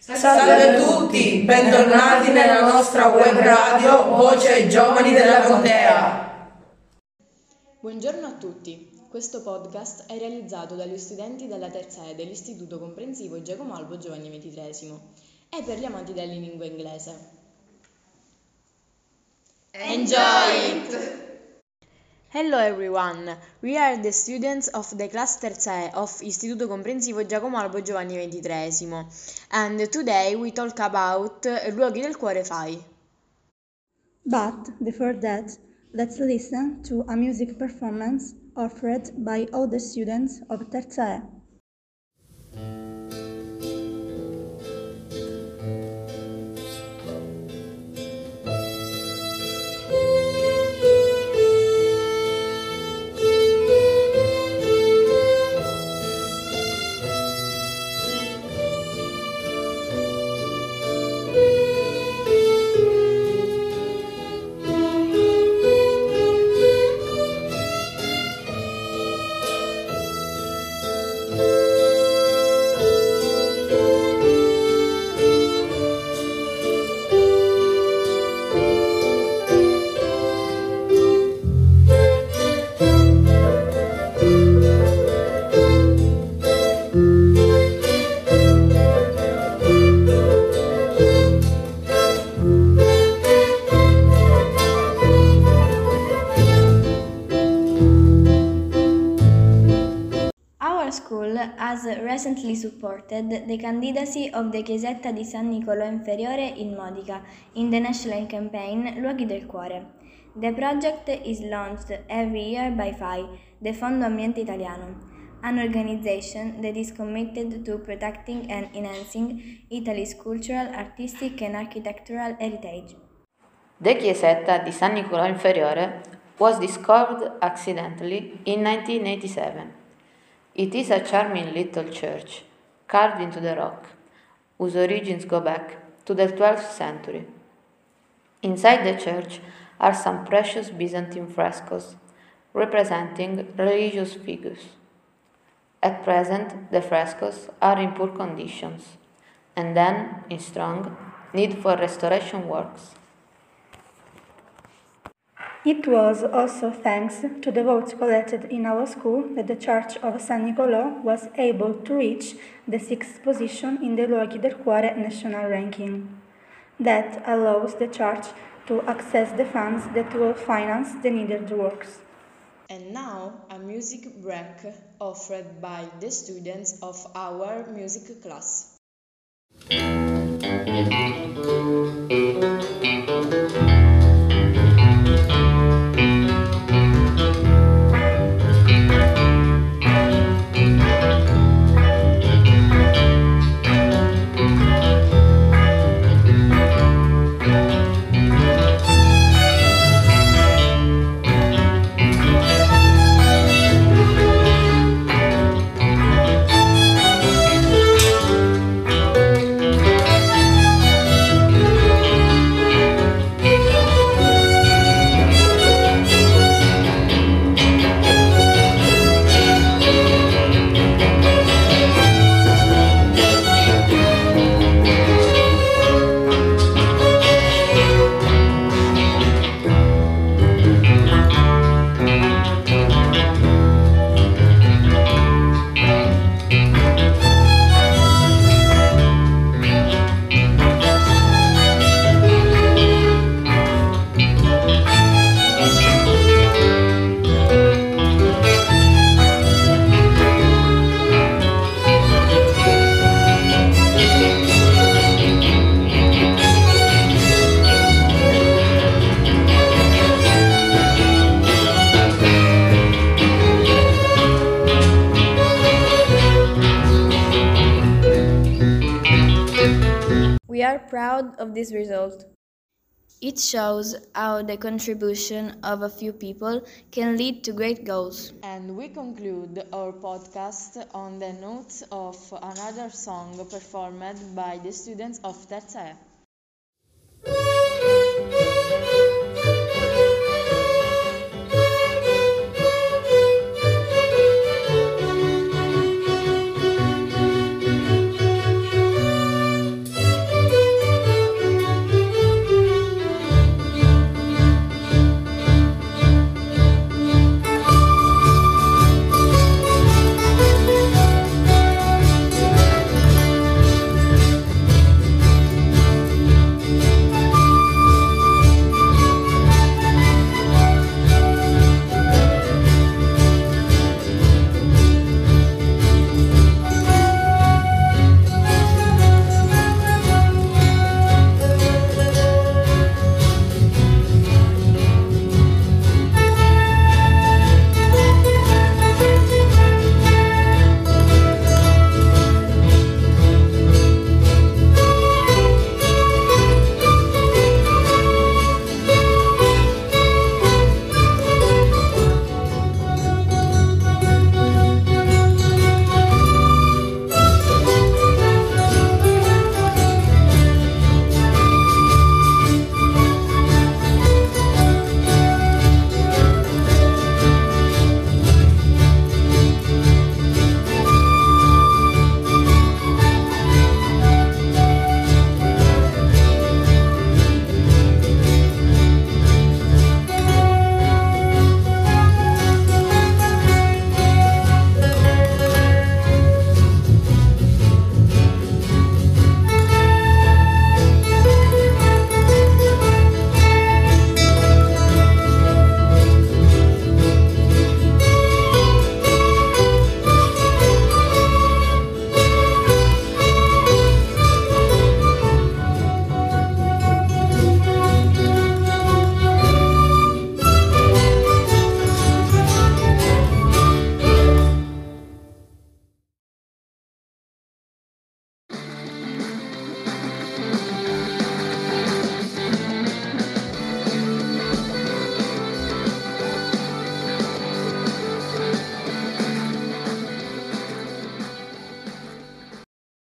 Salve a tutti, bentornati nella nostra web radio Voce ai Giovani della Contea. Buongiorno a tutti, questo podcast è realizzato dagli studenti della terza E dell'Istituto Comprensivo Giacomo Albo Giovanni XXIII e per gli amanti della lingua inglese. Enjoy it! Hello everyone, we are the students of the class Terzae of Istituto Comprensivo Giacomo Albo Giovanni XXIII and today we talk about Luoghi del Cuore Fai. But before that, let's listen to a music performance offered by all the students of Terzae. School has recently supported the candidacy of the Chiesetta di San Nicolò Inferiore in Modica in the national campaign Luoghi del Cuore. The project is launched every year by FAI, the Fondo Ambiente Italiano, an organization that is committed to protecting and enhancing Italy's cultural, artistic and architectural heritage. The Chiesetta di San Nicolò Inferiore was discovered accidentally in 1987. It is a charming little church, carved into the rock, whose origins go back to the 12th century. Inside the church are some precious Byzantine frescoes representing religious figures. At present, the frescoes are in poor conditions and then in strong need for restoration works. It was also thanks to the votes collected in our school that the Church of San Nicolò was able to reach the sixth position in the Luoghi del Cuore national ranking. That allows the church to access the funds that will finance the needed works. And now a music break offered by the students of our music class. Are proud of this result. It shows how the contribution of a few people can lead to great goals. And we conclude our podcast on the notes of another song performed by the students of Terza E.